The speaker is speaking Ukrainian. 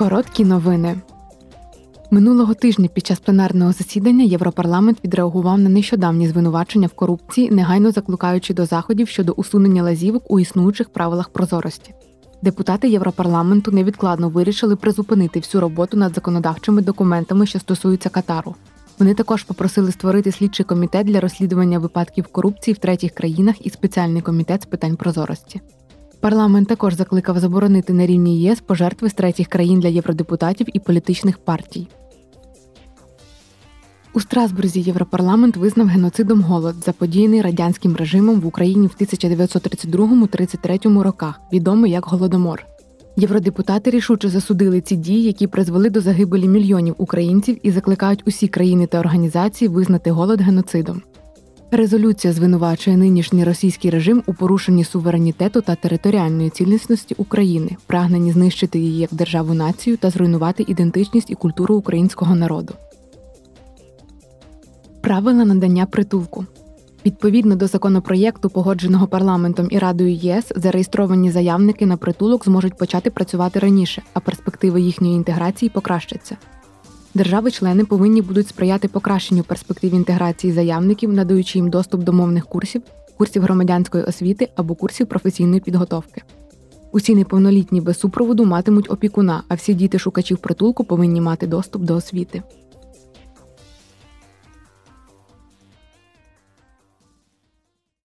Короткі новини. Минулого тижня під час пленарного засідання Європарламент відреагував на нещодавні звинувачення в корупції, негайно закликаючи до заходів щодо усунення лазівок у існуючих правилах прозорості. Депутати Європарламенту невідкладно вирішили призупинити всю роботу над законодавчими документами, що стосуються Катару. Вони також попросили створити слідчий комітет для розслідування випадків корупції в третіх країнах і спеціальний комітет з питань прозорості. Парламент також закликав заборонити на рівні ЄС пожертви з третіх країн для євродепутатів і політичних партій. У Страсбурзі Європарламент визнав геноцидом голод, заподіяний радянським режимом в Україні в 1932-33 роках, відомий як Голодомор. Євродепутати рішуче засудили ці дії, які призвели до загибелі мільйонів українців і закликають усі країни та організації визнати голод геноцидом. Резолюція звинувачує нинішній російський режим у порушенні суверенітету та територіальної цілісності України, прагненні знищити її як державу націю та зруйнувати ідентичність і культуру українського народу. Правила надання притулку. Відповідно до законопроєкту, погодженого парламентом і Радою ЄС, зареєстровані заявники на притулок зможуть почати працювати раніше, а перспективи їхньої інтеграції покращаться. Держави-члени повинні будуть сприяти покращенню перспектив інтеграції заявників, надаючи їм доступ до мовних курсів, курсів громадянської освіти або курсів професійної підготовки. Усі неповнолітні без супроводу матимуть опікуна, а всі діти шукачів притулку повинні мати доступ до освіти.